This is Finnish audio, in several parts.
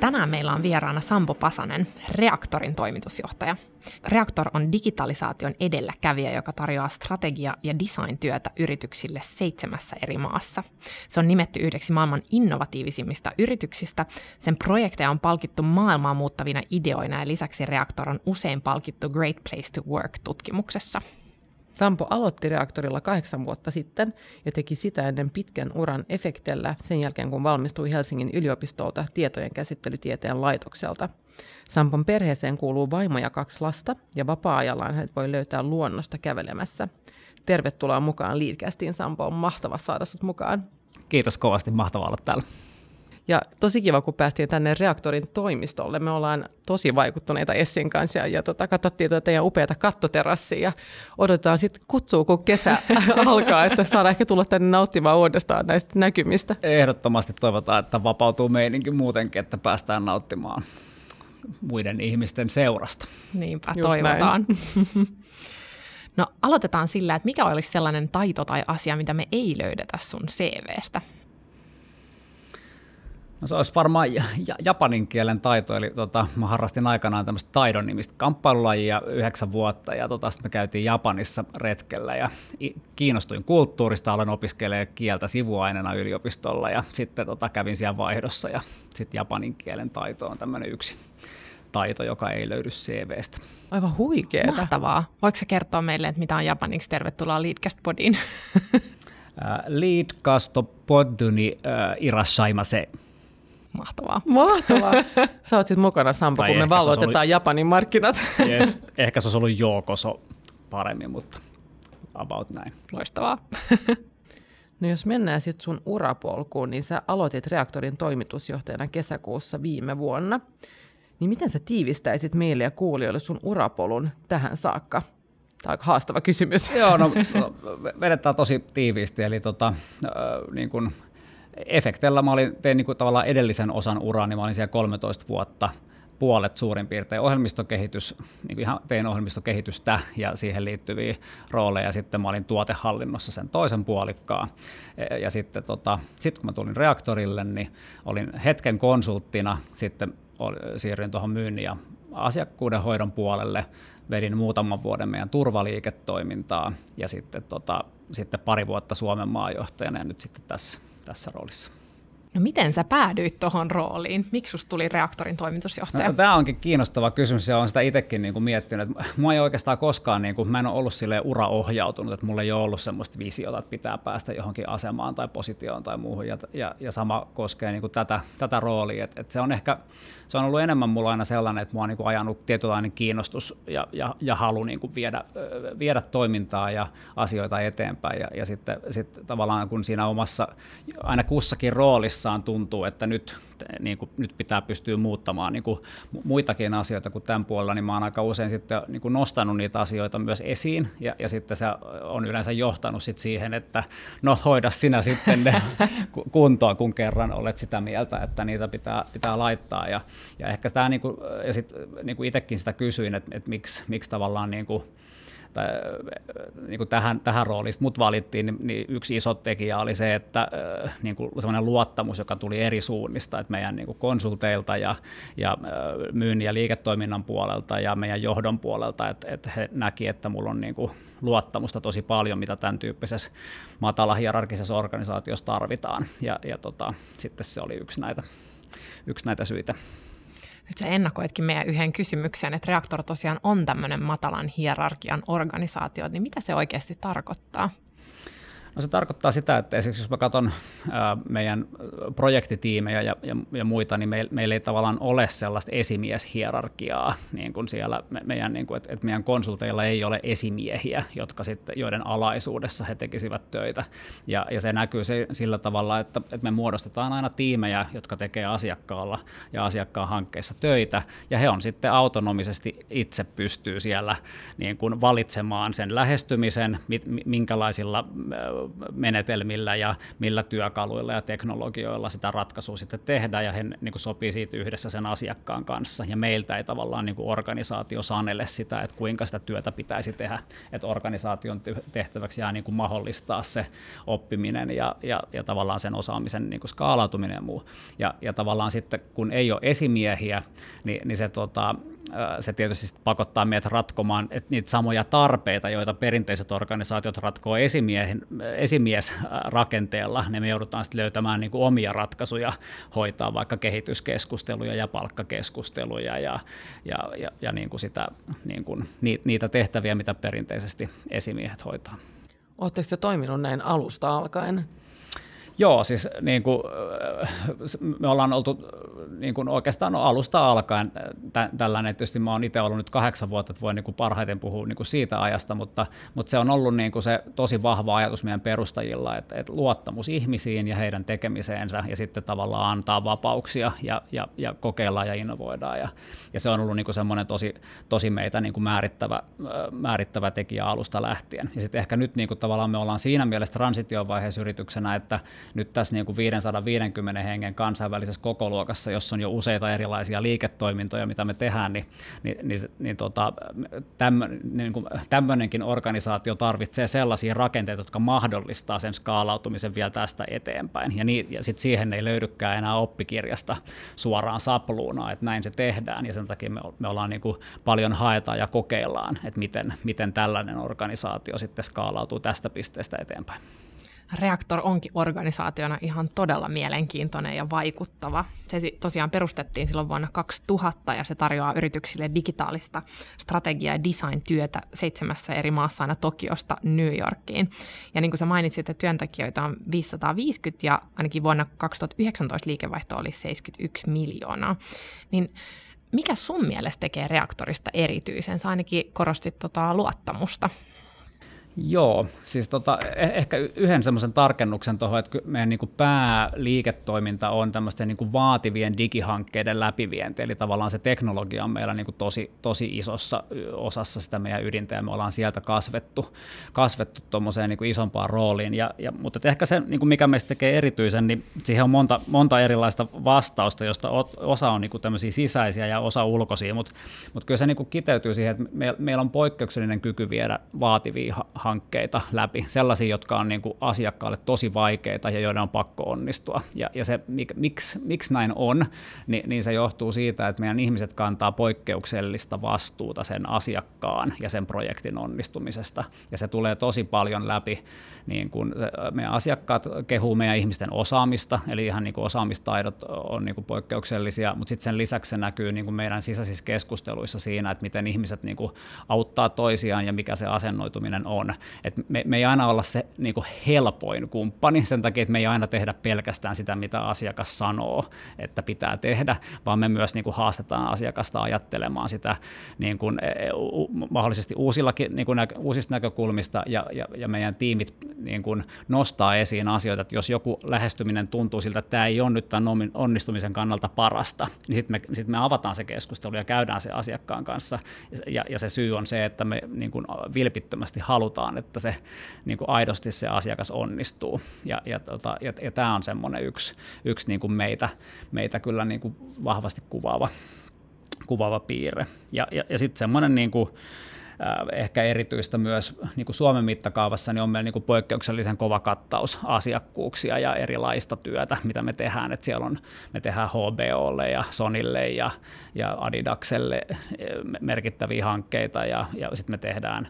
Tänään meillä on vieraana Sampo Pasanen, Reaktorin toimitusjohtaja. Reaktor on digitalisaation edelläkävijä, joka tarjoaa strategia- ja design-työtä yrityksille seitsemässä eri maassa. Se on nimetty yhdeksi maailman innovatiivisimmista yrityksistä. Sen projekteja on palkittu maailmaa muuttavina ideoina ja lisäksi Reaktor on usein palkittu Great Place to Work-tutkimuksessa. Sampo aloitti reaktorilla kahdeksan vuotta sitten ja teki sitä ennen pitkän uran efektellä sen jälkeen, kun valmistui Helsingin yliopistolta tietojen käsittelytieteen laitokselta. Sampon perheeseen kuuluu vaimo ja kaksi lasta ja vapaa-ajallaan hän voi löytää luonnosta kävelemässä. Tervetuloa mukaan Liidkästiin, Sampo. On mahtava saada sut mukaan. Kiitos kovasti, mahtavaa olla täällä. Ja tosi kiva, kun päästiin tänne reaktorin toimistolle. Me ollaan tosi vaikuttuneita Essin kanssa ja, ja tota, katsottiin tuota teidän upeata kattoterassia ja odotetaan sitten kutsua, kun kesä alkaa, että saadaan ehkä tulla tänne nauttimaan uudestaan näistä näkymistä. Ehdottomasti toivotaan, että vapautuu meininkin muutenkin, että päästään nauttimaan muiden ihmisten seurasta. Niinpä, Just toivotaan. No aloitetaan sillä, että mikä olisi sellainen taito tai asia, mitä me ei löydetä sun CVstä? No se olisi varmaan japanin kielen taito, eli tota, mä harrastin aikanaan tämmöistä taidon nimistä kamppailulajia yhdeksän vuotta, ja tota, sitten me käytiin Japanissa retkellä, ja kiinnostuin kulttuurista, aloin opiskelemaan kieltä sivuaineena yliopistolla, ja sitten tota, kävin siellä vaihdossa, ja sitten japanin kielen taito on tämmöinen yksi taito, joka ei löydy CVstä. Aivan huikeeta. Mahtavaa. Voiko sä kertoa meille, että mitä on japaniksi? Tervetuloa Leadcast-podiin. Leadcasto podduni irashaimase. Mahtavaa. Mahtavaa. Sä oot sitten mukana, Sampo, kun me valloitetaan ollut... Japanin markkinat. Yes, ehkä se olisi ollut Jookoso paremmin, mutta about näin. Loistavaa. No jos mennään sitten sun urapolkuun, niin sä aloitit reaktorin toimitusjohtajana kesäkuussa viime vuonna. Niin miten sä tiivistäisit meille ja kuulijoille sun urapolun tähän saakka? Tämä on haastava kysymys. Joo, no vedetään tosi tiiviisti. Eli tota, äh, niin kun Efektellä mä olin, tein niin kuin tavallaan edellisen osan uraa, niin mä olin siellä 13 vuotta, puolet suurin piirtein ohjelmistokehitys, niin ihan tein ohjelmistokehitystä ja siihen liittyviä rooleja. Sitten mä olin tuotehallinnossa sen toisen puolikkaan. E, ja sitten tota, sit kun mä tulin reaktorille, niin olin hetken konsulttina, sitten siirryin tuohon myynnin ja asiakkuuden hoidon puolelle, vedin muutaman vuoden meidän turvaliiketoimintaa ja sitten, tota, sitten pari vuotta Suomen maajohtajana ja nyt sitten tässä tässä roolissa. No miten sä päädyit tuohon rooliin? Miksi susta tuli reaktorin toimitusjohtaja? No, tämä onkin kiinnostava kysymys ja olen sitä itsekin niin kuin miettinyt. Mua ei oikeastaan koskaan, niin kuin, mä en ole ollut sille uraohjautunut, että mulla ei ole ollut semmoista visiota, että pitää päästä johonkin asemaan tai positioon tai muuhun. Ja, ja, ja sama koskee niin kuin tätä, tätä roolia. Et, et se on ehkä se on ollut enemmän mulla aina sellainen, että mua on niin kuin ajanut tietynlainen kiinnostus ja, ja, ja halu niin kuin viedä, viedä toimintaa ja asioita eteenpäin. Ja, ja sitten, sitten tavallaan kun siinä omassa, aina kussakin roolissaan tuntuu, että nyt, niin kuin, nyt pitää pystyä muuttamaan niin kuin muitakin asioita kuin tämän puolella, niin mä oon aika usein sitten niin kuin nostanut niitä asioita myös esiin, ja, ja sitten se on yleensä johtanut sit siihen, että no hoida sinä sitten ne kuntoon, kun kerran olet sitä mieltä, että niitä pitää, pitää laittaa, ja, ja ehkä tämä, niin kuin, ja sitten niin kuin itsekin sitä kysyin, että, että miksi, miksi tavallaan niin kuin, tai, niin kuin tähän, tähän rooliin mut valittiin, niin, niin yksi iso tekijä oli se, että niin kuin sellainen luottamus, joka tuli eri suunnista, että meidän niin kuin konsulteilta ja, ja myynnin ja liiketoiminnan puolelta ja meidän johdon puolelta, että, että he näki, että mulla on niin kuin luottamusta tosi paljon, mitä tämän tyyppisessä matala hierarkisessa organisaatiossa tarvitaan. Ja, ja tota, sitten se oli yksi näitä, yksi näitä syitä. Nyt sä ennakoitkin meidän yhden kysymyksen, että reaktor tosiaan on tämmöinen matalan hierarkian organisaatio, niin mitä se oikeasti tarkoittaa? No se tarkoittaa sitä, että esimerkiksi jos mä katson meidän projektitiimejä ja, ja, ja muita, niin meillä, meillä ei tavallaan ole sellaista esimieshierarkiaa niin kuin siellä me, meidän, niin kuin, että, että meidän konsulteilla ei ole esimiehiä, jotka sitten, joiden alaisuudessa he tekisivät töitä. Ja, ja se näkyy se, sillä tavalla, että, että me muodostetaan aina tiimejä, jotka tekee asiakkaalla ja asiakkaan hankkeissa töitä, ja he on sitten autonomisesti itse pystyy siellä niin kuin valitsemaan sen lähestymisen, minkälaisilla menetelmillä ja millä työkaluilla ja teknologioilla sitä ratkaisua sitten tehdään ja he niin kuin sopii siitä yhdessä sen asiakkaan kanssa. Ja meiltä ei tavallaan niin kuin organisaatio sanele sitä, että kuinka sitä työtä pitäisi tehdä, että organisaation tehtäväksi jää niin kuin mahdollistaa se oppiminen ja, ja, ja tavallaan sen osaamisen niin kuin skaalautuminen ja muu. Ja, ja tavallaan sitten kun ei ole esimiehiä, niin, niin se tota, se tietysti pakottaa meidät ratkomaan niitä samoja tarpeita, joita perinteiset organisaatiot ratkoo esimiehen, esimiesrakenteella, niin me joudutaan sitten löytämään niin kuin omia ratkaisuja, hoitaa vaikka kehityskeskusteluja ja palkkakeskusteluja ja, ja, ja, ja niin kuin sitä, niin kuin niitä tehtäviä, mitä perinteisesti esimiehet hoitaa. Oletteko te toiminut näin alusta alkaen? Joo, siis niin kuin, me ollaan oltu niin kuin oikeastaan alusta alkaen tä, tällainen, tietysti mä oon itse ollut nyt kahdeksan vuotta, että voin niin kuin parhaiten puhua niin kuin siitä ajasta, mutta, mutta se on ollut niin kuin se tosi vahva ajatus meidän perustajilla, että, että luottamus ihmisiin ja heidän tekemiseensä ja sitten tavallaan antaa vapauksia ja, ja, ja kokeillaan ja innovoidaan ja, ja se on ollut niin kuin semmoinen tosi, tosi meitä niin kuin määrittävä, määrittävä tekijä alusta lähtien. Ja sitten ehkä nyt niin kuin tavallaan me ollaan siinä mielessä transitiovaiheessa yrityksenä, että nyt tässä niin kuin 550 hengen kansainvälisessä kokoluokassa, jossa on jo useita erilaisia liiketoimintoja, mitä me tehdään, niin, niin, niin, niin tota, niin kuin tämmöinenkin organisaatio tarvitsee sellaisia rakenteita, jotka mahdollistaa sen skaalautumisen vielä tästä eteenpäin. Ja, niin, ja sitten siihen ei löydykään enää oppikirjasta suoraan sapluuna, että näin se tehdään, ja sen takia me, me ollaan niin kuin paljon haetaan ja kokeillaan, että miten, miten tällainen organisaatio sitten skaalautuu tästä pisteestä eteenpäin. Reaktor onkin organisaationa ihan todella mielenkiintoinen ja vaikuttava. Se tosiaan perustettiin silloin vuonna 2000 ja se tarjoaa yrityksille digitaalista strategia- ja design-työtä seitsemässä eri maassa aina Tokiosta New Yorkiin. Ja niin kuin sä mainitsit, että työntekijöitä on 550 ja ainakin vuonna 2019 liikevaihto oli 71 miljoonaa. Niin mikä sun mielestä tekee reaktorista erityisen? Sä ainakin korostit tota luottamusta. Joo, siis tota, e- ehkä yhden semmoisen tarkennuksen tuohon, että meidän niin kuin pääliiketoiminta on tämmöisten niin kuin vaativien digihankkeiden läpivienti, eli tavallaan se teknologia on meillä niin kuin tosi, tosi isossa osassa sitä meidän ydintä, ja me ollaan sieltä kasvettu, kasvettu tuommoiseen niin kuin isompaan rooliin, ja, ja, mutta ehkä se, niin kuin mikä meistä tekee erityisen, niin siihen on monta, monta erilaista vastausta, josta osa on niin kuin tämmöisiä sisäisiä ja osa ulkoisia, mutta, mutta kyllä se niin kuin kiteytyy siihen, että me, meillä on poikkeuksellinen kyky viedä vaativia hankkeita läpi, sellaisia, jotka on niin kuin asiakkaalle tosi vaikeita ja joiden on pakko onnistua. Ja, ja se, mik, miksi, miksi näin on, niin, niin se johtuu siitä, että meidän ihmiset kantaa poikkeuksellista vastuuta sen asiakkaan ja sen projektin onnistumisesta. Ja se tulee tosi paljon läpi, niin kuin meidän asiakkaat kehuu meidän ihmisten osaamista, eli ihan niin kuin osaamistaidot on niin kuin poikkeuksellisia, mutta sitten sen lisäksi se näkyy niin kuin meidän sisäisissä keskusteluissa siinä, että miten ihmiset niin kuin auttaa toisiaan ja mikä se asennoituminen on. Et me, me ei aina olla se niin kuin helpoin kumppani sen takia, että me ei aina tehdä pelkästään sitä, mitä asiakas sanoo, että pitää tehdä, vaan me myös niin kuin haastetaan asiakasta ajattelemaan sitä niin kuin, e, mahdollisesti uusillakin, niin kuin uusista näkökulmista ja, ja, ja meidän tiimit niin kuin nostaa esiin asioita, että jos joku lähestyminen tuntuu siltä, että tämä ei ole nyt tämän onnistumisen kannalta parasta, niin sitten me, sit me avataan se keskustelu ja käydään se asiakkaan kanssa. Ja, ja se syy on se, että me niin kuin vilpittömästi halutaan halutaan, että se niin kuin aidosti se asiakas onnistuu. Ja, ja, tota, ja, ja tämä on semmoinen yksi, yksi niin kuin meitä, meitä kyllä niin kuin vahvasti kuvaava, kuvaava piirre. Ja, ja, ja sitten semmoinen niin kuin, ehkä erityistä myös niin kuin Suomen mittakaavassa, niin on meillä niin kuin poikkeuksellisen kova kattaus asiakkuuksia ja erilaista työtä, mitä me tehdään. Et siellä on, me tehdään HBOlle ja Sonille ja, ja Adidakselle merkittäviä hankkeita ja, ja sitten me tehdään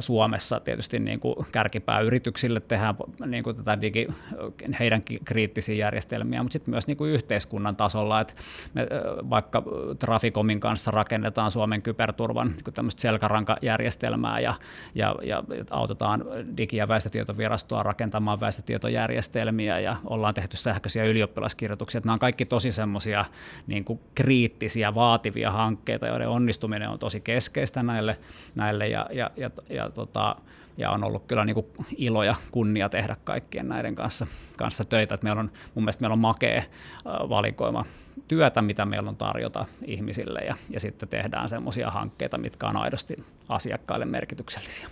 Suomessa tietysti niin kuin kärkipääyrityksille tehdään niin kuin tätä digi, heidän kriittisiä järjestelmiä, mutta sitten myös niin kuin yhteiskunnan tasolla, että me vaikka Traficomin kanssa rakennetaan Suomen kyberturvan niin tämmöistä selkärankajärjestelmää ja, ja, ja autetaan Digi- ja väestötietovirastoa rakentamaan väestötietojärjestelmiä ja ollaan tehty sähköisiä ylioppilaskirjoituksia. Nämä on kaikki tosi semmoisia niin kriittisiä, vaativia hankkeita, joiden onnistuminen on tosi keskeistä näille, näille ja, ja, ja, ja, tota, ja on ollut kyllä niin kuin ilo ja kunnia tehdä kaikkien näiden kanssa, kanssa töitä. Että meillä on, mun mielestä meillä on makea valikoima työtä, mitä meillä on tarjota ihmisille ja, ja sitten tehdään semmoisia hankkeita, mitkä on aidosti asiakkaille merkityksellisiä.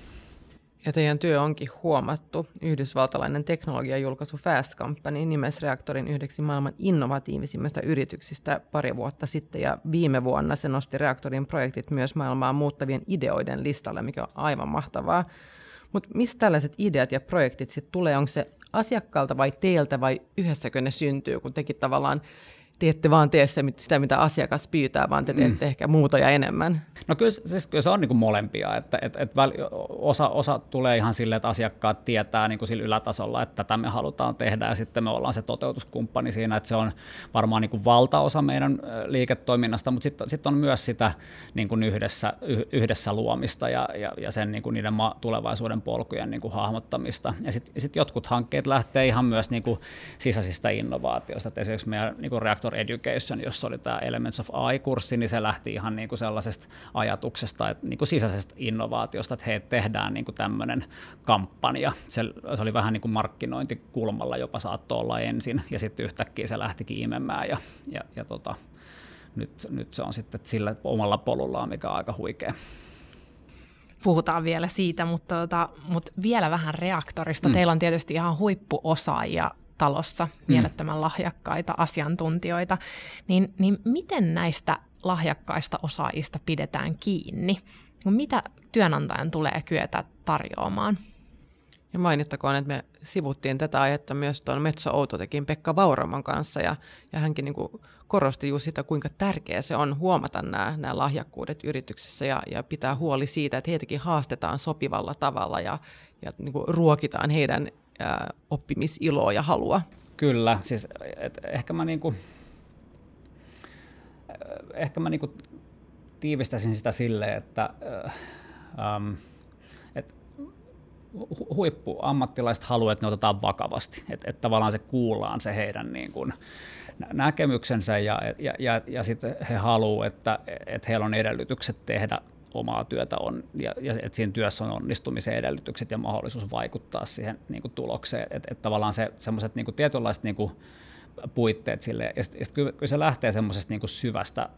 Ja teidän työ onkin huomattu. Yhdysvaltalainen teknologiajulkaisu Fast Company nimesi reaktorin yhdeksi maailman innovatiivisimmista yrityksistä pari vuotta sitten, ja viime vuonna se nosti reaktorin projektit myös maailmaa muuttavien ideoiden listalle, mikä on aivan mahtavaa. Mutta mistä tällaiset ideat ja projektit sitten tulee? Onko se asiakkaalta vai teiltä vai yhdessäkö ne syntyy, kun tekin tavallaan te ette vaan tee sitä, mitä asiakas pyytää, vaan te teette mm. ehkä muuta ja enemmän. No kyllä, siis, kyllä se on niin kuin molempia, että et, et väl, osa, osa tulee ihan silleen, että asiakkaat tietää niin kuin sillä ylätasolla, että tätä me halutaan tehdä ja sitten me ollaan se toteutuskumppani siinä, että se on varmaan niin kuin valtaosa meidän liiketoiminnasta, mutta sitten sit on myös sitä niin kuin yhdessä, yhdessä luomista ja, ja, ja sen niin kuin niiden ma- tulevaisuuden polkujen niin kuin hahmottamista. Ja sitten sit jotkut hankkeet lähtee ihan myös niin kuin sisäisistä innovaatioista, että esimerkiksi meidän niin kuin Reactor Education, jossa oli tämä Elements of AI-kurssi, niin se lähti ihan niin kuin sellaisesta ajatuksesta, että niin kuin sisäisestä innovaatiosta, että hei, tehdään niin kuin tämmöinen kampanja. Se, se oli vähän niin kuin markkinointikulmalla jopa saattoi olla ensin, ja sitten yhtäkkiä se lähtikin imemään, ja, ja, ja tota, nyt, nyt se on sitten sillä omalla polullaan, mikä on aika huikea puhutaan vielä siitä, mutta, tota, mutta vielä vähän reaktorista. Mm. Teillä on tietysti ihan huippuosaajia talossa, mm. mielettömän lahjakkaita asiantuntijoita, niin, niin miten näistä lahjakkaista osaajista pidetään kiinni? Mitä työnantajan tulee kyetä tarjoamaan? Ja mainittakoon, että me sivuttiin tätä aihetta myös tuon Metso Outotekin Pekka Vauraman kanssa, ja, ja hänkin niin kuin korosti juuri sitä, kuinka tärkeää se on huomata nämä, nämä lahjakkuudet yrityksessä ja, ja pitää huoli siitä, että heitäkin haastetaan sopivalla tavalla ja, ja niin kuin ruokitaan heidän oppimisiloa ja halua. Kyllä, siis et ehkä mä niinku, ehkä mä niinku tiivistäisin sitä silleen, että ähm, et huippuammattilaiset haluavat, että ne otetaan vakavasti, että et tavallaan se kuullaan se heidän niin kuin, näkemyksensä ja, ja, ja, ja sitten he haluavat, että, että heillä on edellytykset tehdä omaa työtä on, ja, ja että siinä työssä on onnistumisen edellytykset ja mahdollisuus vaikuttaa siihen niin kuin tulokseen. Että et tavallaan se, semmoiset niin tietynlaiset niin kuin puitteet sille, ja sitten sit kyllä, kyllä se lähtee semmoisesta niin syvästä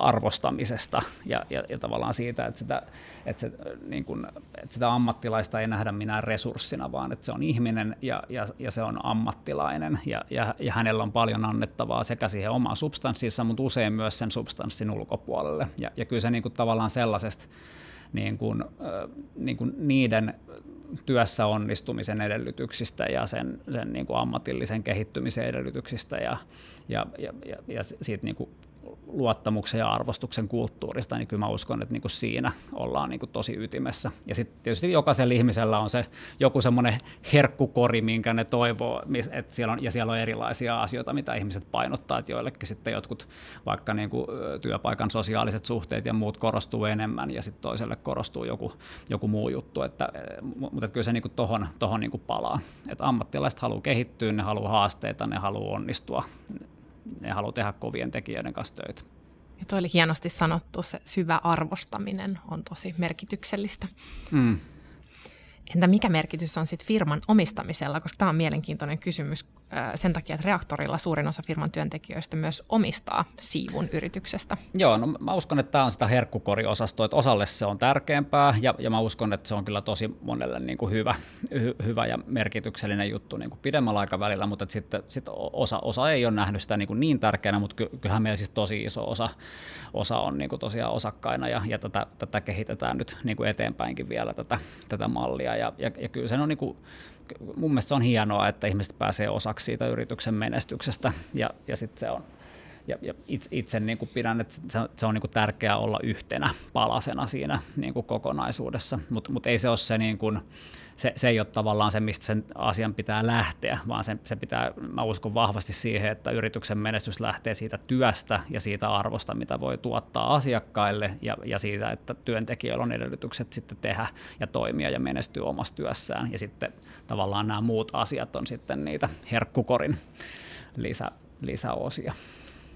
arvostamisesta ja, ja, ja tavallaan siitä, että sitä, että, se, niin kuin, että sitä ammattilaista ei nähdä minään resurssina, vaan että se on ihminen ja, ja, ja se on ammattilainen ja, ja, ja hänellä on paljon annettavaa sekä siihen omaan substanssissa, mutta usein myös sen substanssin ulkopuolelle. Ja, ja kyllä se niin kuin, tavallaan sellaisesta niin kuin, niin kuin niiden työssä onnistumisen edellytyksistä ja sen, sen niin kuin ammatillisen kehittymisen edellytyksistä ja, ja, ja, ja, ja siitä niin kuin luottamuksen ja arvostuksen kulttuurista, niin kyllä mä uskon, että niin kuin siinä ollaan niin kuin tosi ytimessä. Ja sitten tietysti jokaisella ihmisellä on se joku semmoinen herkkukori, minkä ne toivoo, että siellä on, ja siellä on erilaisia asioita, mitä ihmiset painottaa, että joillekin sitten jotkut vaikka niin kuin työpaikan sosiaaliset suhteet ja muut korostuu enemmän, ja sitten toiselle korostuu joku, joku muu juttu, että, mutta että kyllä se niin kuin tohon, tohon niin kuin palaa. Että ammattilaiset haluaa kehittyä, ne haluaa haasteita, ne haluaa onnistua, ne haluaa tehdä kovien tekijöiden kanssa töitä. Ja toi oli hienosti sanottu, se syvä arvostaminen on tosi merkityksellistä. Mm. Entä mikä merkitys on sitten firman omistamisella, koska tämä on mielenkiintoinen kysymys sen takia, että reaktorilla suurin osa firman työntekijöistä myös omistaa siivun yrityksestä. Joo, no mä uskon, että tämä on sitä herkkukoriosastoa, että osalle se on tärkeämpää ja, ja mä uskon, että se on kyllä tosi monelle niin kuin hyvä, hy, hyvä ja merkityksellinen juttu niin kuin pidemmällä aikavälillä, mutta sitten sit osa, osa ei ole nähnyt sitä niin, kuin niin tärkeänä, mutta ky, kyllähän meillä siis tosi iso osa, osa on niin kuin tosiaan osakkaina ja, ja tätä, tätä kehitetään nyt niin kuin eteenpäinkin vielä tätä, tätä mallia ja, ja, ja kyllä se on niin kuin, mun mielestä se on hienoa, että ihmiset pääsee osaksi siitä yrityksen menestyksestä. Ja, ja sitten se on, ja, ja itse, itse niin kuin pidän, että se, se on niin kuin tärkeää olla yhtenä palasena siinä niin kuin kokonaisuudessa, mutta mut ei se ole se, niin kuin, se, se ei ole tavallaan se, mistä sen asian pitää lähteä, vaan se, se pitää, mä uskon vahvasti siihen, että yrityksen menestys lähtee siitä työstä ja siitä arvosta, mitä voi tuottaa asiakkaille ja, ja siitä, että työntekijöillä on edellytykset sitten tehdä ja toimia ja menestyä omassa työssään ja sitten tavallaan nämä muut asiat on sitten niitä herkkukorin lisä, lisäosia.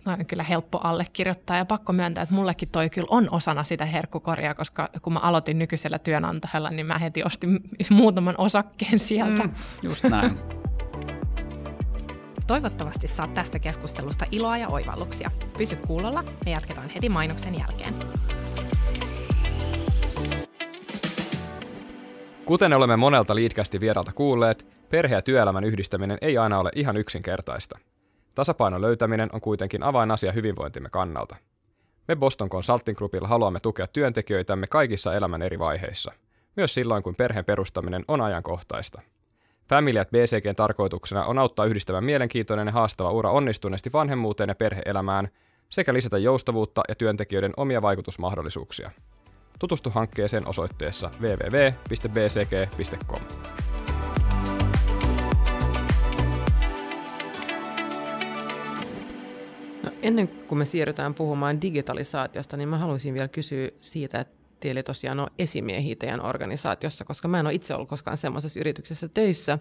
No on kyllä helppo allekirjoittaa ja pakko myöntää, että mullekin toi kyllä on osana sitä herkkukoria, koska kun mä aloitin nykyisellä työnantajalla, niin mä heti ostin muutaman osakkeen sieltä. Mm, just näin. Toivottavasti saat tästä keskustelusta iloa ja oivalluksia. Pysy kuulolla, me jatketaan heti mainoksen jälkeen. Kuten olemme monelta liitkästi vieralta kuulleet, perhe- ja työelämän yhdistäminen ei aina ole ihan yksinkertaista. Tasapainon löytäminen on kuitenkin avainasia hyvinvointimme kannalta. Me Boston Consulting Groupilla haluamme tukea työntekijöitämme kaikissa elämän eri vaiheissa, myös silloin kun perheen perustaminen on ajankohtaista. Family at BCGn tarkoituksena on auttaa yhdistämään mielenkiintoinen ja haastava ura onnistuneesti vanhemmuuteen ja perheelämään sekä lisätä joustavuutta ja työntekijöiden omia vaikutusmahdollisuuksia. Tutustu hankkeeseen osoitteessa www.bcg.com. ennen kuin me siirrytään puhumaan digitalisaatiosta, niin mä haluaisin vielä kysyä siitä, että teille tosiaan on esimiehiä teidän organisaatiossa, koska mä en ole itse ollut koskaan semmoisessa yrityksessä töissä,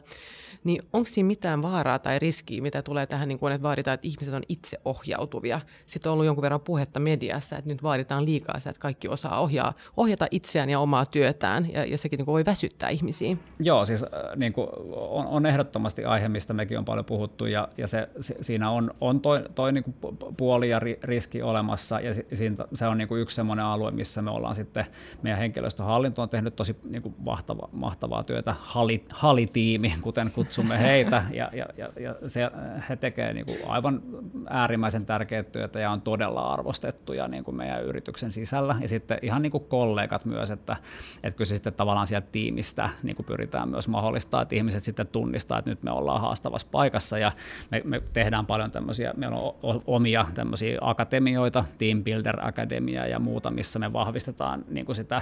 niin onko siinä mitään vaaraa tai riskiä, mitä tulee tähän, niin kuin, että vaaditaan, että ihmiset on itse ohjautuvia? Sitten on ollut jonkun verran puhetta mediassa, että nyt vaaditaan liikaa sitä, että kaikki osaa ohjaa, ohjata itseään ja omaa työtään, ja, ja sekin niin kuin voi väsyttää ihmisiä. Joo, siis äh, niin kuin on, on ehdottomasti aihe, mistä mekin on paljon puhuttu, ja, ja se, se, siinä on, on toi, toi niin kuin puoli ja riski olemassa, ja siinä, se on niin kuin yksi sellainen alue, missä me ollaan sitten, meidän henkilöstöhallinto on tehnyt tosi niin kuin mahtavaa, mahtavaa työtä, Hali, halitiimi, kuten kutsumme heitä. Ja, ja, ja, ja se, he tekevät niin kuin aivan äärimmäisen tärkeää työtä ja on todella arvostettuja niin kuin meidän yrityksen sisällä. Ja sitten ihan niin kuin kollegat myös, että, että kyllä se sitten tavallaan sieltä tiimistä niin kuin pyritään myös mahdollistaa, että ihmiset sitten tunnistaa, että nyt me ollaan haastavassa paikassa. Ja me, me tehdään paljon tämmöisiä, meillä on omia tämmöisiä akatemioita, Team Builder Akademia ja muuta, missä me vahvistetaan niin kuin sitä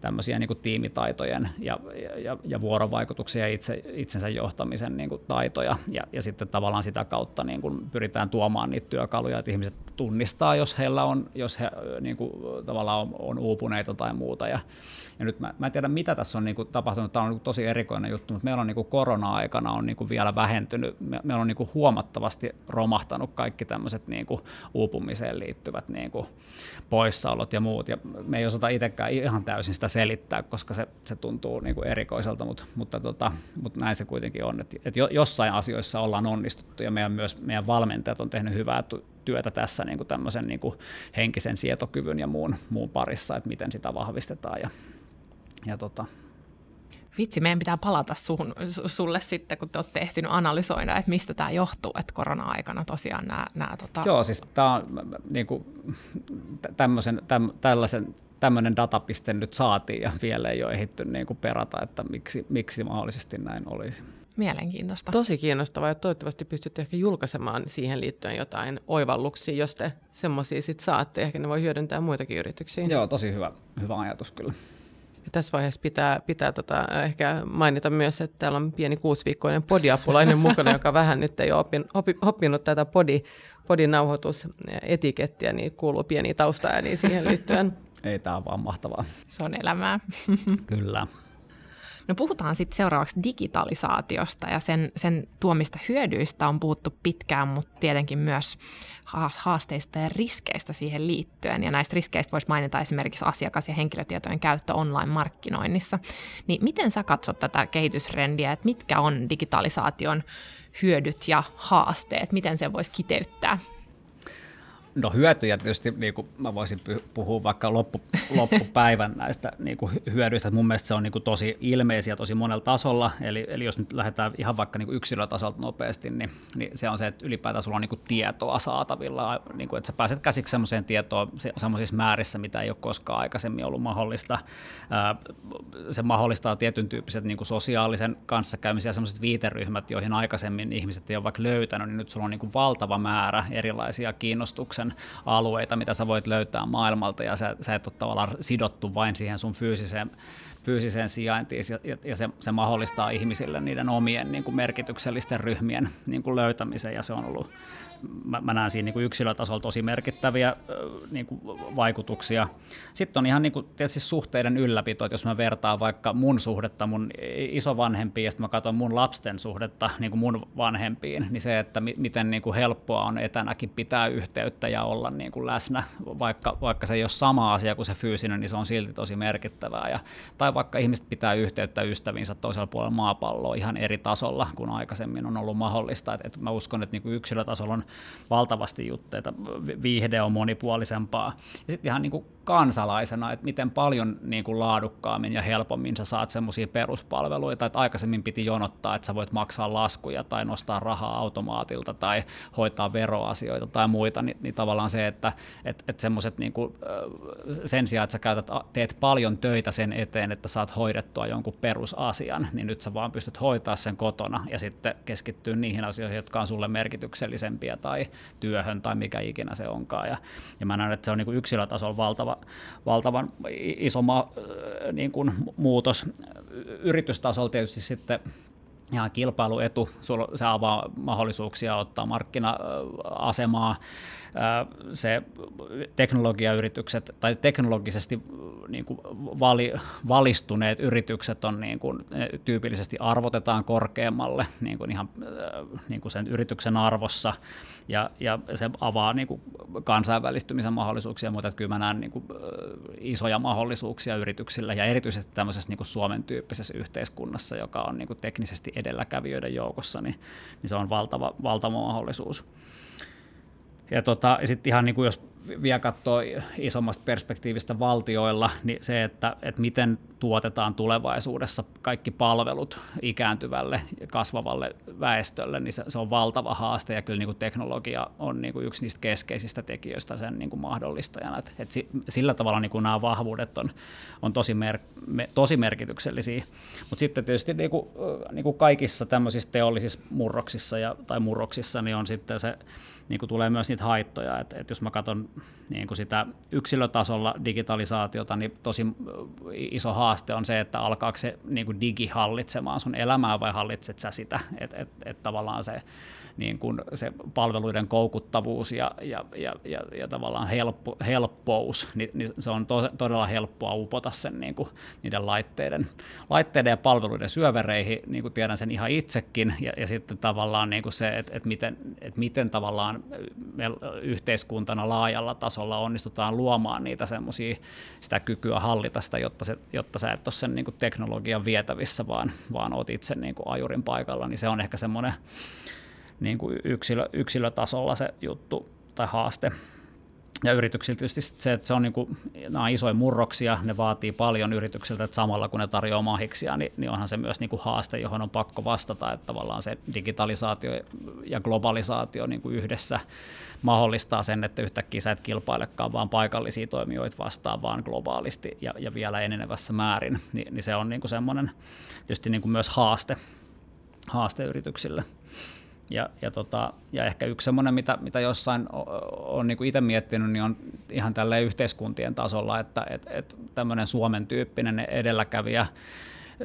tämmöisiä niin kuin tiimitaitojen ja, ja, ja vuorovaikutuksia ja itse, itsensä johtamisen niin kuin taitoja ja, ja sitten tavallaan sitä kautta niin kuin pyritään tuomaan niitä työkaluja, että ihmiset tunnistaa, jos heillä on, jos he niin kuin, tavallaan on, on uupuneita tai muuta ja, ja nyt mä, mä en tiedä, mitä tässä on niin kuin, tapahtunut. Tämä on niin kuin, tosi erikoinen juttu, mutta meillä on niin kuin, korona-aikana on niin kuin, vielä vähentynyt. Me, meillä on niin kuin, huomattavasti romahtanut kaikki tämmöiset niin kuin, uupumiseen liittyvät niin kuin, poissaolot ja muut. Ja me ei osata itsekään ihan täysin sitä selittää, koska se, se tuntuu niin kuin, erikoiselta, mutta, mutta, tota, mutta näin se kuitenkin on. Että, että jossain asioissa ollaan onnistuttu ja meidän, myös meidän valmentajat on tehnyt hyvää työtä tässä niin kuin tämmöisen niin kuin henkisen sietokyvyn ja muun, muun parissa, että miten sitä vahvistetaan ja ja tota, Vitsi, meidän pitää palata suhun, sulle sitten, kun te olette ehtinyt analysoida, että mistä tämä johtuu, että korona-aikana tosiaan nämä... nämä tota... Joo, siis tämä on niin kuin, tämmöisen, täm, tällaisen, tämmöinen datapiste nyt saatiin ja vielä ei ole ehditty niin kuin perata, että miksi, miksi mahdollisesti näin olisi. Mielenkiintoista. Tosi kiinnostavaa ja toivottavasti pystytte ehkä julkaisemaan siihen liittyen jotain oivalluksia, jos te semmoisia sitten saatte. Ehkä ne voi hyödyntää muitakin yrityksiä. Joo, tosi hyvä, hyvä ajatus kyllä. Ja tässä vaiheessa pitää, pitää tota, ehkä mainita myös, että täällä on pieni kuusiviikkoinen podiapulainen mukana, joka vähän nyt ei ole oppin, oppi, oppinut tätä podi, podin nauhoitusetikettiä, niin kuuluu pieni taustaääni siihen liittyen. ei, tämä on vaan mahtavaa. Se on elämää. Kyllä. No puhutaan sitten seuraavaksi digitalisaatiosta ja sen, sen tuomista hyödyistä on puhuttu pitkään, mutta tietenkin myös haasteista ja riskeistä siihen liittyen. Ja näistä riskeistä voisi mainita esimerkiksi asiakas- ja henkilötietojen käyttö online-markkinoinnissa. Niin miten sä katsot tätä kehitysrendiä, että mitkä on digitalisaation hyödyt ja haasteet, miten se voisi kiteyttää? No hyötyjä tietysti, niin kuin mä voisin puhua vaikka loppu, loppupäivän näistä niin kuin hyödyistä. Mun mielestä se on niin kuin tosi ilmeisiä tosi monella tasolla. Eli, eli jos nyt lähdetään ihan vaikka niin kuin yksilötasolta nopeasti, niin, niin se on se, että ylipäätään sulla on niin kuin tietoa saatavilla. Niin kuin, että sä pääset käsiksi sellaiseen tietoon sellaisissa määrissä, mitä ei ole koskaan aikaisemmin ollut mahdollista. Se mahdollistaa tietyn tyyppiset niin kuin sosiaalisen kanssakäymisen ja sellaiset viiteryhmät, joihin aikaisemmin ihmiset ei ole vaikka löytänyt, niin nyt sulla on niin kuin valtava määrä erilaisia kiinnostuksen kehityksen alueita, mitä sä voit löytää maailmalta, ja sä, sä et ole tavallaan sidottu vain siihen sun fyysiseen, fyysiseen sijaintiin, ja, ja se, se mahdollistaa ihmisille niiden omien niin kuin merkityksellisten ryhmien niin kuin löytämisen, ja se on ollut mä, mä näen siinä niin kuin yksilötasolla tosi merkittäviä niin kuin vaikutuksia. Sitten on ihan niin kuin, tietysti suhteiden ylläpito, että jos mä vertaan vaikka mun suhdetta mun isovanhempiin ja sitten mä katson mun lapsen suhdetta niin kuin mun vanhempiin, niin se, että mi- miten niin kuin helppoa on etänäkin pitää yhteyttä ja olla niin kuin läsnä, vaikka, vaikka se ei ole sama asia kuin se fyysinen, niin se on silti tosi merkittävää. Ja, tai vaikka ihmiset pitää yhteyttä ystäviinsä toisella puolella maapalloa ihan eri tasolla kuin aikaisemmin on ollut mahdollista. Et, et mä uskon, että niin kuin yksilötasolla on valtavasti jutteita, viihde on monipuolisempaa. Ja sitten ihan niin kuin kansalaisena, että miten paljon niin kuin laadukkaammin ja helpommin sä saat semmoisia peruspalveluita, että aikaisemmin piti jonottaa, että sä voit maksaa laskuja tai nostaa rahaa automaatilta tai hoitaa veroasioita tai muita, niin, niin tavallaan se, että et, et semmoiset niin kuin, sen sijaan, että sä käytät, teet paljon töitä sen eteen, että saat hoidettua jonkun perusasian, niin nyt sä vaan pystyt hoitaa sen kotona ja sitten keskittyä niihin asioihin, jotka on sulle merkityksellisempiä tai työhön tai mikä ikinä se onkaan. Ja, ja mä näen, että se on niin kuin yksilötasolla valtava, valtavan iso ma, niin kuin muutos. Yritystasolla tietysti sitten ihan kilpailuetu, se avaa mahdollisuuksia ottaa markkina-asemaa, se teknologiayritykset tai teknologisesti niin kuin vali, valistuneet yritykset on niin kuin, tyypillisesti arvotetaan korkeammalle niin kuin ihan niin kuin sen yrityksen arvossa ja, ja se avaa niin kuin kansainvälistymisen mahdollisuuksia, mutta että kyllä mä näen niin kuin, isoja mahdollisuuksia yrityksillä ja erityisesti tämmöisessä niin kuin Suomen tyyppisessä yhteiskunnassa, joka on niin kuin teknisesti edelläkävijöiden joukossa, niin, niin se on valtava, valtava mahdollisuus. Ja, tota, ja sitten ihan niin kuin jos vielä katsoo isommasta perspektiivistä valtioilla, niin se, että, että miten tuotetaan tulevaisuudessa kaikki palvelut ikääntyvälle ja kasvavalle väestölle, niin se, se on valtava haaste ja kyllä niin kuin teknologia on niin kuin yksi niistä keskeisistä tekijöistä sen niin kuin mahdollistajana. Et, et sillä tavalla niin kuin nämä vahvuudet on, on tosi, mer, me, tosi merkityksellisiä, mutta sitten tietysti niin kuin, niin kuin kaikissa tämmöisissä teollisissa murroksissa ja, tai murroksissa niin on sitten se niin kuin tulee myös niitä haittoja. Et, et jos mä katson niin kuin sitä yksilötasolla digitalisaatiota, niin tosi iso haaste on se, että alkaako se niin kuin digi hallitsemaan sun elämää vai hallitset sä sitä. Että et, et tavallaan se niin kuin se palveluiden koukuttavuus ja, ja, ja, ja, ja tavallaan helppo, helppous, niin, niin se on to, todella helppoa upota sen niin kuin, niiden laitteiden, laitteiden ja palveluiden syövereihin, niin kuin tiedän sen ihan itsekin, ja, ja sitten tavallaan niin kuin se, että, että, miten, että miten tavallaan me yhteiskuntana laajalla tasolla onnistutaan luomaan niitä semmoisia, sitä kykyä hallita sitä, jotta, se, jotta sä et ole sen niin kuin teknologian vietävissä, vaan, vaan oot itse niin kuin ajurin paikalla, niin se on ehkä semmoinen niin kuin yksilö, yksilötasolla se juttu tai haaste. Ja yrityksiltä tietysti se, että se on niin kuin, nämä on isoja murroksia, ne vaatii paljon yrityksiltä, että samalla kun ne tarjoaa mahiksia, niin, niin onhan se myös niin kuin haaste, johon on pakko vastata, että tavallaan se digitalisaatio ja globalisaatio niin kuin yhdessä mahdollistaa sen, että yhtäkkiä sä et kilpailekaan vaan paikallisia toimijoita vastaan, vaan globaalisti ja, ja vielä enenevässä määrin, Ni, niin se on niin kuin semmoinen tietysti niin kuin myös haaste, haaste yrityksille. Ja, ja, tota, ja ehkä yksi semmoinen, mitä, mitä jossain on niin itse miettinyt, niin on ihan tälle yhteiskuntien tasolla, että et, et tämmöinen Suomen tyyppinen edelläkävijä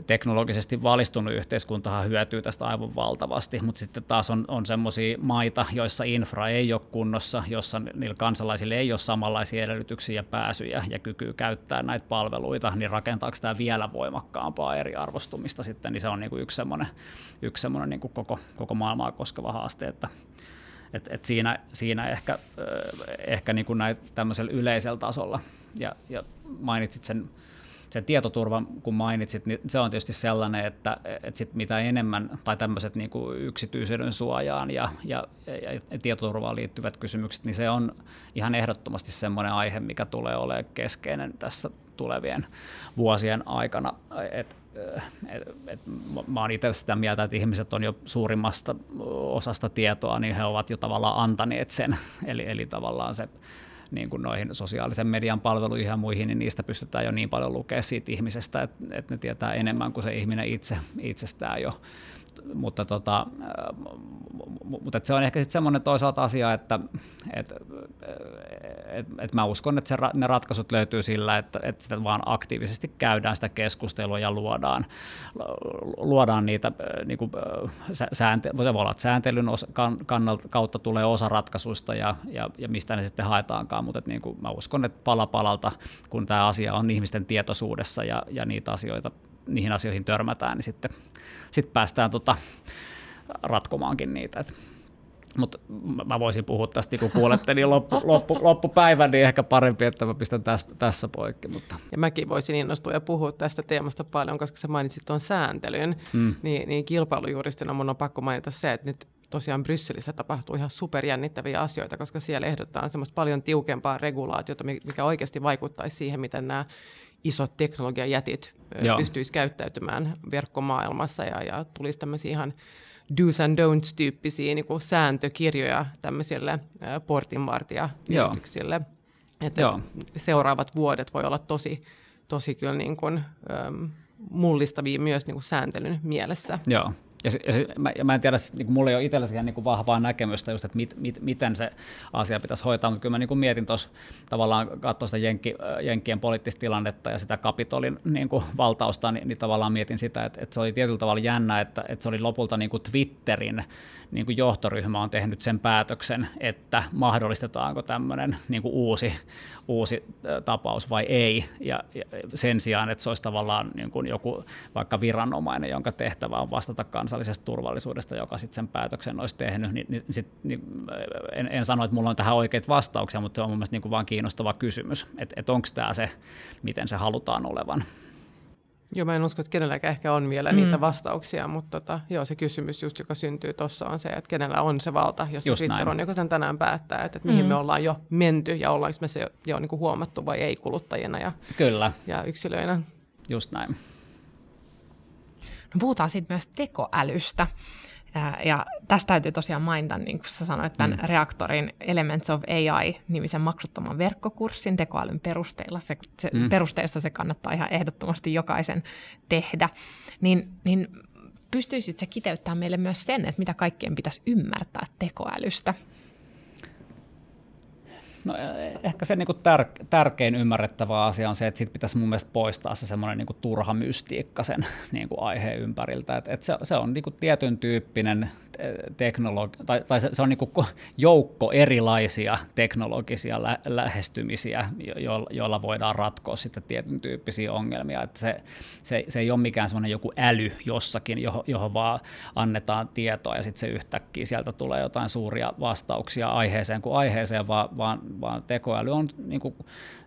teknologisesti valistunut yhteiskuntahan hyötyy tästä aivan valtavasti, mutta sitten taas on, on semmoisia maita, joissa infra ei ole kunnossa, jossa niillä kansalaisilla ei ole samanlaisia edellytyksiä ja pääsyjä ja kykyä käyttää näitä palveluita, niin rakentaako tämä vielä voimakkaampaa eriarvostumista sitten, niin se on niin kuin yksi semmoinen, yksi semmoinen niin kuin koko, koko maailmaa koskeva haaste, että et, et siinä, siinä ehkä, ehkä niin kuin näitä tämmöisellä yleisellä tasolla, ja, ja mainitsit sen se tietoturva, kun mainitsit, niin se on tietysti sellainen, että, että sit mitä enemmän, tai tämmöiset niin yksityisyyden suojaan ja, ja, ja tietoturvaan liittyvät kysymykset, niin se on ihan ehdottomasti semmoinen aihe, mikä tulee olemaan keskeinen tässä tulevien vuosien aikana. Et, et, et, mä oon itse sitä mieltä, että ihmiset on jo suurimmasta osasta tietoa, niin he ovat jo tavallaan antaneet sen. Eli, eli tavallaan se niin kuin noihin sosiaalisen median palveluihin ja muihin, niin niistä pystytään jo niin paljon lukemaan siitä ihmisestä, että, että ne tietää enemmän kuin se ihminen itse itsestään jo mutta, tota, mutta se on ehkä sitten semmoinen toisaalta asia, että et, et, et mä uskon, että se, ne ratkaisut löytyy sillä, että, että sitä vaan aktiivisesti käydään sitä keskustelua ja luodaan, luodaan niitä, niin kuin, sääntely, voi olla, että sääntelyn osa, kannalta, kautta tulee osa ratkaisuista ja, ja, ja mistä ne sitten haetaankaan, mutta että niin kuin mä uskon, että pala palalta, kun tämä asia on ihmisten tietoisuudessa ja, ja niitä asioita niihin asioihin törmätään, niin sitten sit päästään tota, ratkomaankin niitä. Mutta mä voisin puhua tästä, kun kuulette, niin loppu, loppu, loppupäivän, niin ehkä parempi, että mä pistän tässä, tässä poikki. Mutta. Ja mäkin voisin innostua ja puhua tästä teemasta paljon, koska sä mainitsit tuon sääntelyn, mm. niin, niin kilpailujuristina mun on pakko mainita se, että nyt tosiaan Brysselissä tapahtuu ihan superjännittäviä asioita, koska siellä ehdotetaan semmoista paljon tiukempaa regulaatiota, mikä oikeasti vaikuttaisi siihen, miten nämä isot teknologiajätit pystyisi käyttäytymään verkkomaailmassa ja, ja tulisi tämmöisiä ihan do's and don'ts-tyyppisiä niin kuin sääntökirjoja tämmöisille portinvartijayrityksille. Että seuraavat vuodet voi olla tosi, tosi kyllä niin kuin, äm, mullistavia myös niin kuin sääntelyn mielessä. Joo. Ja, se, ja, se, mä, mä en tiedä, niin mulla ei ole itsellä siihen niin vahvaa näkemystä just, että mit, mit, miten se asia pitäisi hoitaa, mutta kyllä mä niin mietin tuossa tavallaan katsoa sitä Jenkki, Jenkkien poliittista tilannetta ja sitä Kapitolin niin kuin valtausta, niin, niin tavallaan mietin sitä, että, että se oli tietyllä tavalla jännä, että, että se oli lopulta niin kuin Twitterin niin kuin johtoryhmä on tehnyt sen päätöksen, että mahdollistetaanko tämmöinen niin kuin uusi, uusi tapaus vai ei, ja, ja sen sijaan, että se olisi tavallaan niin kuin joku vaikka viranomainen, jonka tehtävä on vastata kansallisesta turvallisuudesta, joka sitten sen päätöksen olisi tehnyt, niin, niin, sit, niin en, en sano, että mulla on tähän oikeita vastauksia, mutta se on mun mielestä niin kuin vaan kiinnostava kysymys, että, että onko tämä se, miten se halutaan olevan. Joo, mä en usko, että kenelläkään ehkä on vielä mm. niitä vastauksia, mutta tota, joo, se kysymys just, joka syntyy tuossa on se, että kenellä on se valta, jos just se Twitter on, joka sen tänään päättää, että, että mihin mm. me ollaan jo menty ja ollaanko me se jo, jo niin kuin huomattu vai ei kuluttajina ja, Kyllä. ja yksilöinä. Just näin. No puhutaan sitten myös tekoälystä. Ja tästä täytyy tosiaan mainita, niin kuin sä sanoit, tämän mm. Reaktorin Elements of AI-nimisen maksuttoman verkkokurssin tekoälyn perusteella. Se, se, mm. Perusteista se kannattaa ihan ehdottomasti jokaisen tehdä. Niin, niin pystyisit se kiteyttämään meille myös sen, että mitä kaikkien pitäisi ymmärtää tekoälystä? No ehkä se niin tär- tärkein ymmärrettävä asia on se, että siitä pitäisi mun mielestä poistaa se semmoinen niin turha mystiikka sen niin aiheen ympäriltä. Et, et se, se on niin tietyn tyyppinen teknologi- tai, tai se, se on niin joukko erilaisia teknologisia lä- lähestymisiä, jo- joilla voidaan ratkoa sitten tietyn tyyppisiä ongelmia. Että se, se, se ei ole mikään semmoinen joku äly jossakin, johon, johon vaan annetaan tietoa ja sitten se yhtäkkiä sieltä tulee jotain suuria vastauksia aiheeseen kuin aiheeseen, vaan, vaan, vaan tekoäly on, niin kuin,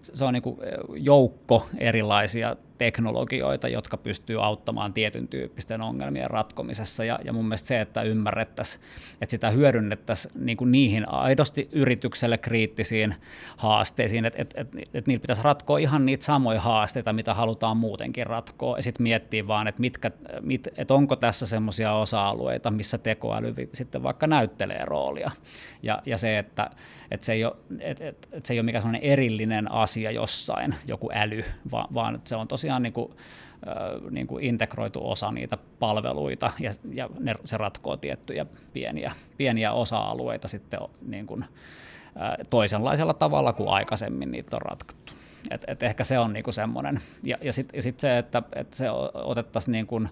se on niin kuin joukko erilaisia teknologioita, jotka pystyy auttamaan tietyn tyyppisten ongelmien ratkomisessa. Ja, ja mun mielestä se, että ymmärrettäisiin, että sitä hyödynnettäisiin niin kuin niihin aidosti yritykselle kriittisiin haasteisiin, että et, et, et niillä pitäisi ratkoa ihan niitä samoja haasteita, mitä halutaan muutenkin ratkoa, ja sitten miettiä vaan, että, mit, että onko tässä semmoisia osa-alueita, missä tekoäly sitten vaikka näyttelee roolia. Ja, ja se, että, että, se ei ole, että, että se ei ole mikään sellainen erillinen asia jossain, joku äly, vaan, vaan se on tosiaan tosiaan niin kuin, niin kuin integroitu osa niitä palveluita ja, ja ne, se ratkoo tiettyjä pieniä, pieniä osa-alueita sitten niin kuin, toisenlaisella tavalla kuin aikaisemmin niitä on ratkottu. Et, et ehkä se on niinku semmoinen. Ja, ja sitten sit se, että et se otettaisiin niin kuin,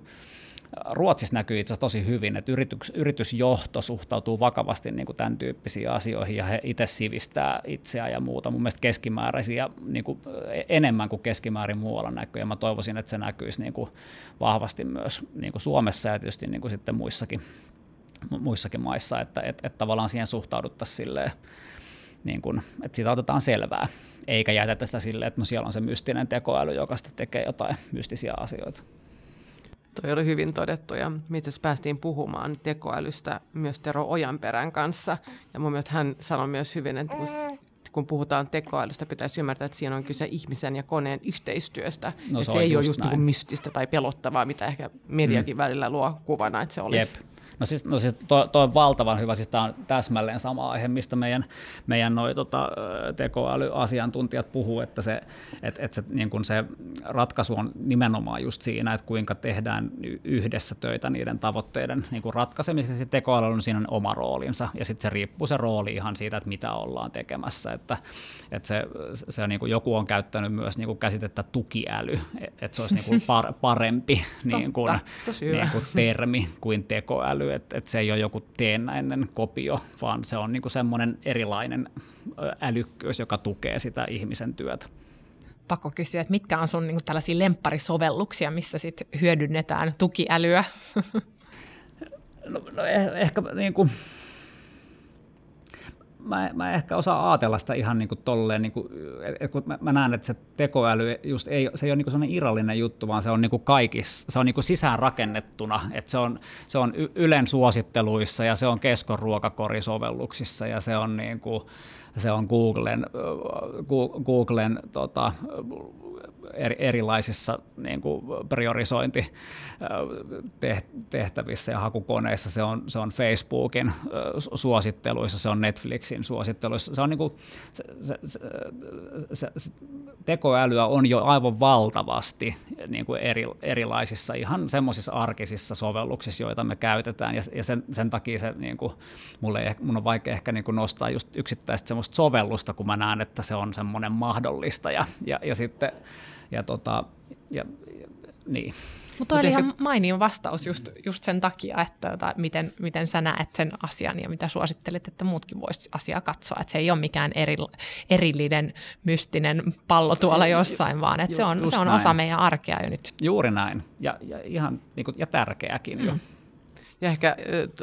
Ruotsissa näkyy itse asiassa tosi hyvin, että yritys, yritysjohto suhtautuu vakavasti niin kuin tämän tyyppisiin asioihin ja he itse sivistää itseään ja muuta. Mun mielestä keskimääräisiä niin kuin enemmän kuin keskimäärin muualla näkyy ja mä toivoisin, että se näkyisi niin kuin vahvasti myös niin kuin Suomessa ja tietysti niin kuin sitten muissakin, muissakin maissa, että että että tavallaan siihen suhtauduttaisiin silleen, niin kuin, että siitä otetaan selvää, eikä jätetä sitä silleen, että no siellä on se mystinen tekoäly, joka sitten tekee jotain mystisiä asioita. Toi oli hyvin todettu ja itse päästiin puhumaan tekoälystä myös Tero Ojanperän kanssa. Ja mun mielestä hän sanoi myös hyvin, että kun puhutaan tekoälystä, pitäisi ymmärtää, että siinä on kyse ihmisen ja koneen yhteistyöstä. No, se, se ei ole just niin mystistä tai pelottavaa, mitä ehkä mediakin mm. välillä luo kuvana, että se olisi. Jep. No siis, no siis tuo, tuo on valtavan hyvä, siis tämä on täsmälleen sama aihe, mistä meidän, meidän noi, tota, tekoälyasiantuntijat puhuu, että se, et, et se, niin kun se ratkaisu on nimenomaan just siinä, että kuinka tehdään yhdessä töitä niiden tavoitteiden niin kuin ratkaisemiseksi. Tekoäly on siinä oma roolinsa, ja sitten se riippuu se rooli ihan siitä, että mitä ollaan tekemässä. Että, että se, se niin kuin joku on käyttänyt myös niin kuin käsitettä tukiäly, että se olisi niin kuin par, parempi niin kuin, niin kuin termi kuin tekoäly että et se ei ole joku teennäinen kopio, vaan se on niinku semmoinen erilainen älykkyys, joka tukee sitä ihmisen työtä. Pakko kysyä, että mitkä on sun niinku tällaisia lempparisovelluksia, missä sit hyödynnetään tukiälyä? No, no eh, ehkä niin kuin, mä, mä ehkä osaa ajatella sitä ihan niin kuin tolleen, niin kuin, että kun mä, mä näen, että se tekoäly just ei, se ei ole niin sellainen irrallinen juttu, vaan se on niin kuin kaikissa, se on niin kuin sisään rakennettuna, että se on, se on Ylen suositteluissa ja se on Keskon ruokakorisovelluksissa ja se on, niin kuin, se on Googlen, Googlen tota, erilaisissa niin kuin priorisointitehtävissä ja hakukoneissa, se on, se on Facebookin suositteluissa, se on Netflixin suositteluissa. Se on niin kuin, se, se, se, se, tekoälyä on jo aivan valtavasti niin kuin eri, erilaisissa ihan semmoisissa arkisissa sovelluksissa, joita me käytetään. Ja, ja sen, sen takia se, niin kuin, mulle, mun on vaikea ehkä niin kuin nostaa just yksittäistä semmoista sovellusta, kun mä näen, että se on semmoinen mahdollista. Ja, ja, ja sitten ja, tota, ja, ja niin. Mutta oli ehkä... ihan mainio vastaus just, just sen takia, että tota, miten, miten sä näet sen asian ja mitä suosittelet, että muutkin voisi asiaa katsoa. Että se ei ole mikään eri, erillinen mystinen pallo tuolla jossain, vaan että se on, se on osa meidän arkea jo nyt. Juuri näin ja, ja ihan niin kuin, ja tärkeäkin mm. jo. Ja ehkä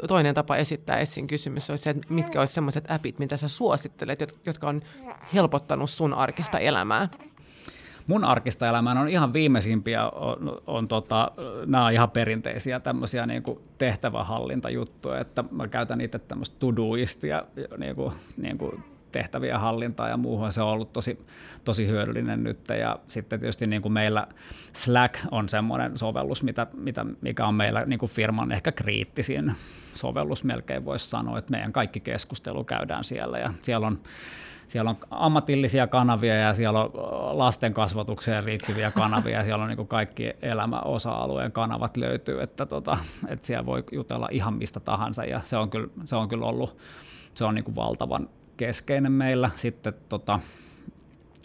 toinen tapa esittää esiin kysymys olisi se, että mitkä olisi sellaiset appit, mitä sä suosittelet, jotka on helpottanut sun arkista elämää mun arkista elämää on ihan viimeisimpiä, on, on tota, nämä on ihan perinteisiä tämmöisiä niin kuin tehtävähallintajuttuja, että mä käytän itse tämmöistä Todoistia niin kuin, niin kuin tehtäviä hallintaa ja muuhun. Se on ollut tosi, tosi hyödyllinen nyt. Ja sitten tietysti niin kuin meillä Slack on semmoinen sovellus, mitä, mitä, mikä on meillä niin kuin firman ehkä kriittisin sovellus melkein voisi sanoa, että meidän kaikki keskustelu käydään siellä ja siellä on siellä on ammatillisia kanavia ja siellä on lasten kasvatukseen riittyviä kanavia ja siellä on niin kuin kaikki elämäosa-alueen kanavat löytyy, että, tota, että siellä voi jutella ihan mistä tahansa ja se on kyllä, se on kyllä ollut se on niin kuin valtavan keskeinen meillä. Sitten tota,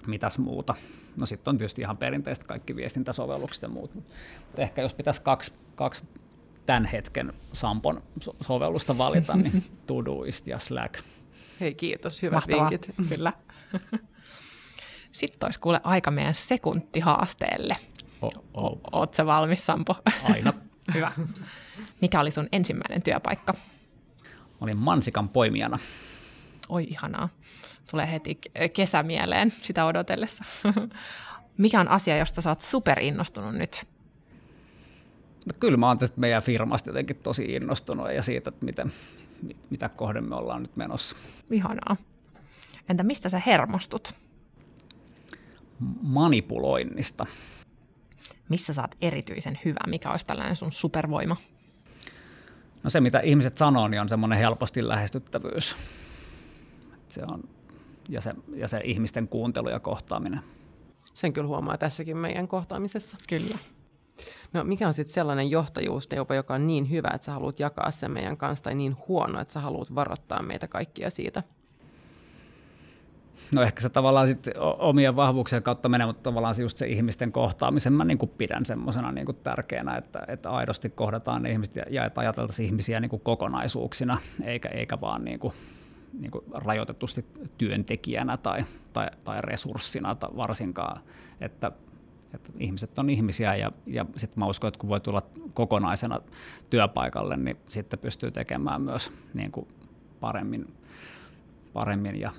mitäs muuta? No sitten on tietysti ihan perinteistä kaikki viestintäsovellukset ja muut, mutta ehkä jos pitäisi kaksi, kaksi tämän hetken Sampon sovellusta valita, niin Todoist ja Slack. Hei kiitos, hyvät Mahtavaa. vinkit. Kyllä. Sitten olisi kuule aika meidän sekuntihaasteelle. Oh, oh. Oletko valmis, Sampo? Aina. Hyvä. Mikä oli sun ensimmäinen työpaikka? Olin mansikan poimijana. Oi ihanaa. Tulee heti kesä mieleen sitä odotellessa. Mikä on asia, josta sä oot superinnostunut nyt? No, kyllä mä oon tästä meidän firmasta jotenkin tosi innostunut ja siitä, että miten, mitä kohden me ollaan nyt menossa. Ihanaa. Entä mistä sä hermostut? Manipuloinnista. Missä saat erityisen hyvä? Mikä olisi tällainen sun supervoima? No se, mitä ihmiset sanoo, niin on semmoinen helposti lähestyttävyys. Se on, ja, se, ja se ihmisten kuuntelu ja kohtaaminen. Sen kyllä huomaa tässäkin meidän kohtaamisessa. Kyllä. No mikä on sitten sellainen johtajuusteuvo, joka on niin hyvä, että sä haluat jakaa sen meidän kanssa, tai niin huono, että sä haluat varoittaa meitä kaikkia siitä? No ehkä se tavallaan sit omien vahvuuksien kautta menee, mutta tavallaan se just se ihmisten kohtaamisen mä niin kuin pidän semmoisena niin tärkeänä, että, että aidosti kohdataan ne ihmiset ja, ja että ajateltaisiin ihmisiä niin kuin kokonaisuuksina, eikä, eikä vaan niin kuin, niin kuin rajoitetusti työntekijänä tai, tai, tai resurssina tai varsinkaan, että että ihmiset on ihmisiä ja, ja sitten mä uskon, että kun voi tulla kokonaisena työpaikalle, niin sitten pystyy tekemään myös niin kuin paremmin, paremmin ja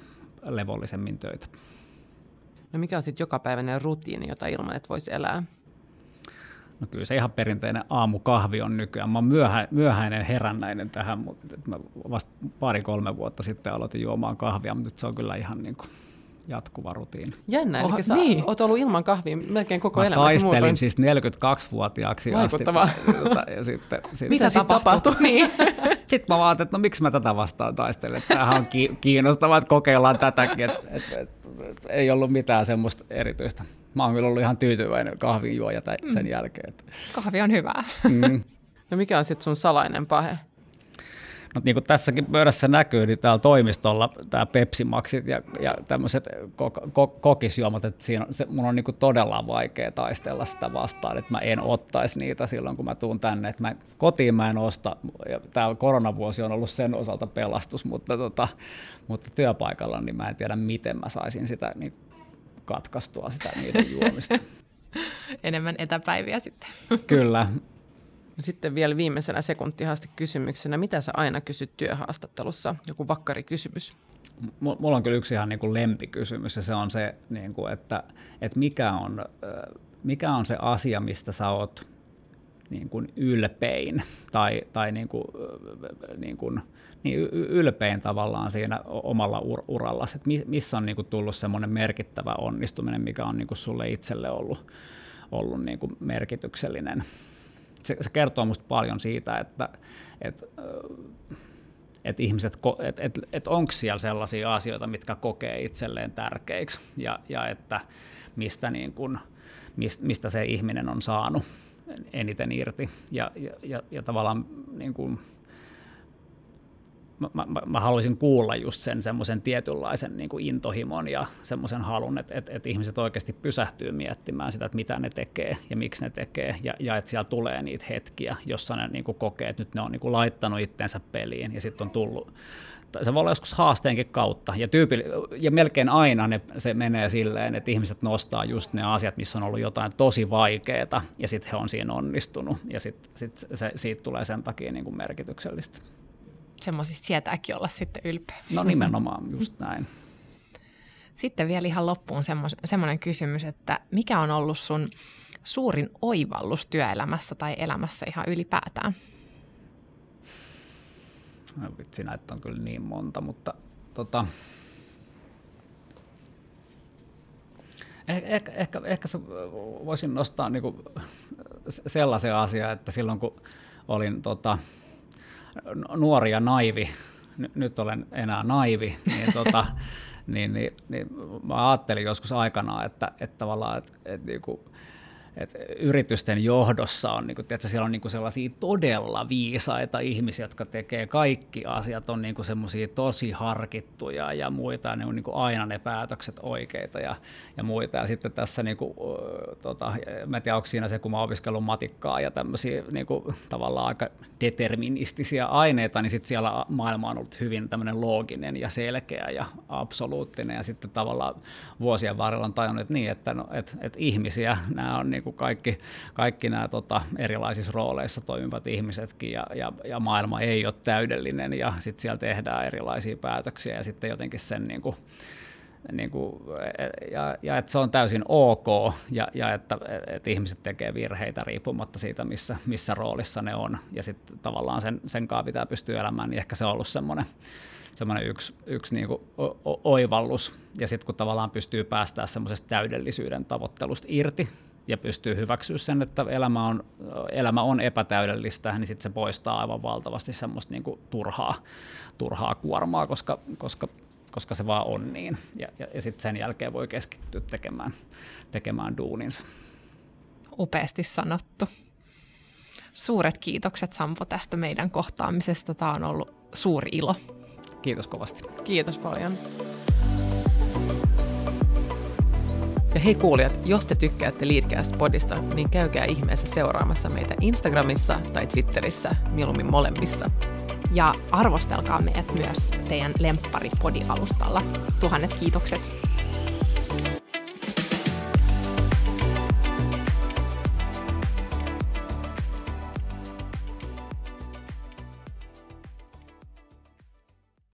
levollisemmin töitä. No mikä on sitten jokapäiväinen rutiini, jota ilman, että voisi elää? No kyllä se ihan perinteinen aamukahvi on nykyään. Mä oon myöhä, myöhäinen herännäinen tähän, mutta mä vasta pari-kolme vuotta sitten aloitin juomaan kahvia, mutta nyt se on kyllä ihan niin kuin jatkuva rutiini. Jännä, eli sä niin. oot ollut ilman kahvia melkein koko mä elämäsi taistelin muutoin. siis 42-vuotiaaksi asti. Ja sitten, sitten, Mitä sitten tapahtui? Niin. sitten mä vaan että no miksi mä tätä vastaan taistelen. Tämähän on kiinnostavaa, että kokeillaan tätäkin. Et, et, et, et, ei ollut mitään semmoista erityistä. Mä oon kyllä ollut ihan tyytyväinen kahvin juoja sen mm. jälkeen. Kahvi on hyvää. Mm. no mikä on sitten sun salainen pahe? No niin kuin tässäkin pöydässä näkyy, niin täällä toimistolla tämä Pepsi Maxit ja, ja tämmöiset kokisjuomat, että siinä on, se, mun on niin kuin todella vaikea taistella sitä vastaan, että mä en ottaisi niitä silloin, kun mä tuun tänne. Että mä, kotiin mä en osta, ja tämä koronavuosi on ollut sen osalta pelastus, mutta, tota, mutta työpaikalla niin mä en tiedä, miten mä saisin sitä niin katkaistua sitä niiden juomista. Enemmän etäpäiviä sitten. Kyllä, sitten vielä viimeisenä sekuntihaasti kysymyksenä, mitä sä aina kysyt työhaastattelussa? Joku vakkari kysymys. Mulla on kyllä yksi ihan niin kuin lempikysymys ja se on se, niin kuin, että, että mikä, on, mikä on se asia, mistä sä oot niin kuin ylpein tai, tai niin kuin, niin kuin, niin ylpein tavallaan siinä omalla ur- urallasi, että missä on niin kuin tullut semmoinen merkittävä onnistuminen, mikä on niin kuin sulle itselle ollut, ollut niin kuin merkityksellinen se, se kertoo minusta paljon siitä, että, että että ihmiset, että et, et onko siellä sellaisia asioita, mitkä kokee itselleen tärkeiksi ja, ja että mistä, niin kun, mistä se ihminen on saanut eniten irti. Ja, ja, ja, ja tavallaan niin kun, mä, mä, mä haluaisin kuulla just sen semmoisen tietynlaisen niin kuin intohimon ja semmoisen halun, että, että, että ihmiset oikeasti pysähtyy miettimään sitä, että mitä ne tekee ja miksi ne tekee, ja, ja että siellä tulee niitä hetkiä, jossa ne niin kuin kokee, että nyt ne on niin kuin laittanut itsensä peliin, ja sitten on tullut se voi olla joskus haasteenkin kautta, ja, tyypil, ja melkein aina ne, se menee silleen, että ihmiset nostaa just ne asiat, missä on ollut jotain tosi vaikeaa, ja sitten he on siinä onnistunut, ja sitten sit se, siitä tulee sen takia niin kuin merkityksellistä semmoisista sietääkin olla sitten ylpeä. No nimenomaan, just näin. Sitten vielä ihan loppuun semmoinen kysymys, että mikä on ollut sun suurin oivallus työelämässä tai elämässä ihan ylipäätään? No vitsi, näitä on kyllä niin monta, mutta tota, ehkä, ehkä, ehkä, ehkä voisin nostaa niinku sellaisen asian, että silloin kun olin tota, nuori ja naivi, nyt olen enää naivi, niin, tota, niin, niin, niin mä ajattelin joskus aikanaan, että, että tavallaan, että, että, niin kuin, että yritysten johdossa on, niin kuin, että siellä on niin kuin sellaisia todella viisaita ihmisiä, jotka tekee kaikki asiat, on niin semmoisia tosi harkittuja ja muita, ja ne on niin aina ne päätökset oikeita ja, ja muita. Ja sitten tässä, niin kuin, tota, mä en tiedä, onko siinä se, kun mä opiskellut matikkaa ja tämmöisiä niin tavallaan aika deterministisia aineita, niin sitten siellä maailma on ollut hyvin tämmöinen looginen ja selkeä ja absoluuttinen, ja sitten tavallaan vuosien varrella on tajunnut, että niin, että, no, että, että ihmisiä, nämä on niin kuin kaikki, kaikki nämä tota, erilaisissa rooleissa toimivat ihmisetkin, ja, ja, ja maailma ei ole täydellinen, ja sitten siellä tehdään erilaisia päätöksiä, ja sitten jotenkin sen niin kuin, niin kuin, ja, ja että se on täysin ok ja, ja että, että ihmiset tekee virheitä riippumatta siitä, missä, missä roolissa ne on. Ja sitten tavallaan sen, sen kanssa pitää pystyä elämään, niin ehkä se on ollut semmoinen, semmoinen yksi, yksi niin kuin oivallus. Ja sitten kun tavallaan pystyy päästään semmoisesta täydellisyyden tavoittelusta irti, ja pystyy hyväksyä sen, että elämä on, elämä on epätäydellistä, niin sitten se poistaa aivan valtavasti semmoista niin kuin turhaa, turhaa kuormaa, koska, koska koska se vaan on niin. Ja, ja, ja sitten sen jälkeen voi keskittyä tekemään, tekemään duuninsa. Upeasti sanottu. Suuret kiitokset Sampo tästä meidän kohtaamisesta. Tämä on ollut suuri ilo. Kiitos kovasti. Kiitos paljon. Ja hei kuulijat, jos te tykkäätte Leadcast-podista, niin käykää ihmeessä seuraamassa meitä Instagramissa tai Twitterissä, mieluummin molemmissa. Ja arvostelkaa meidät myös teidän lemppari alustalla Tuhannet kiitokset.